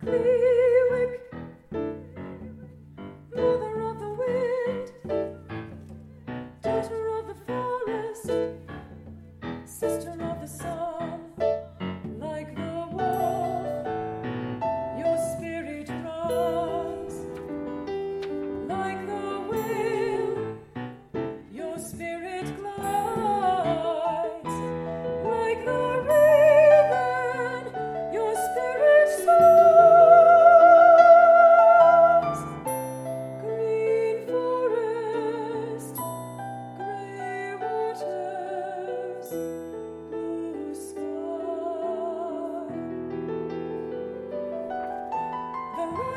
Please.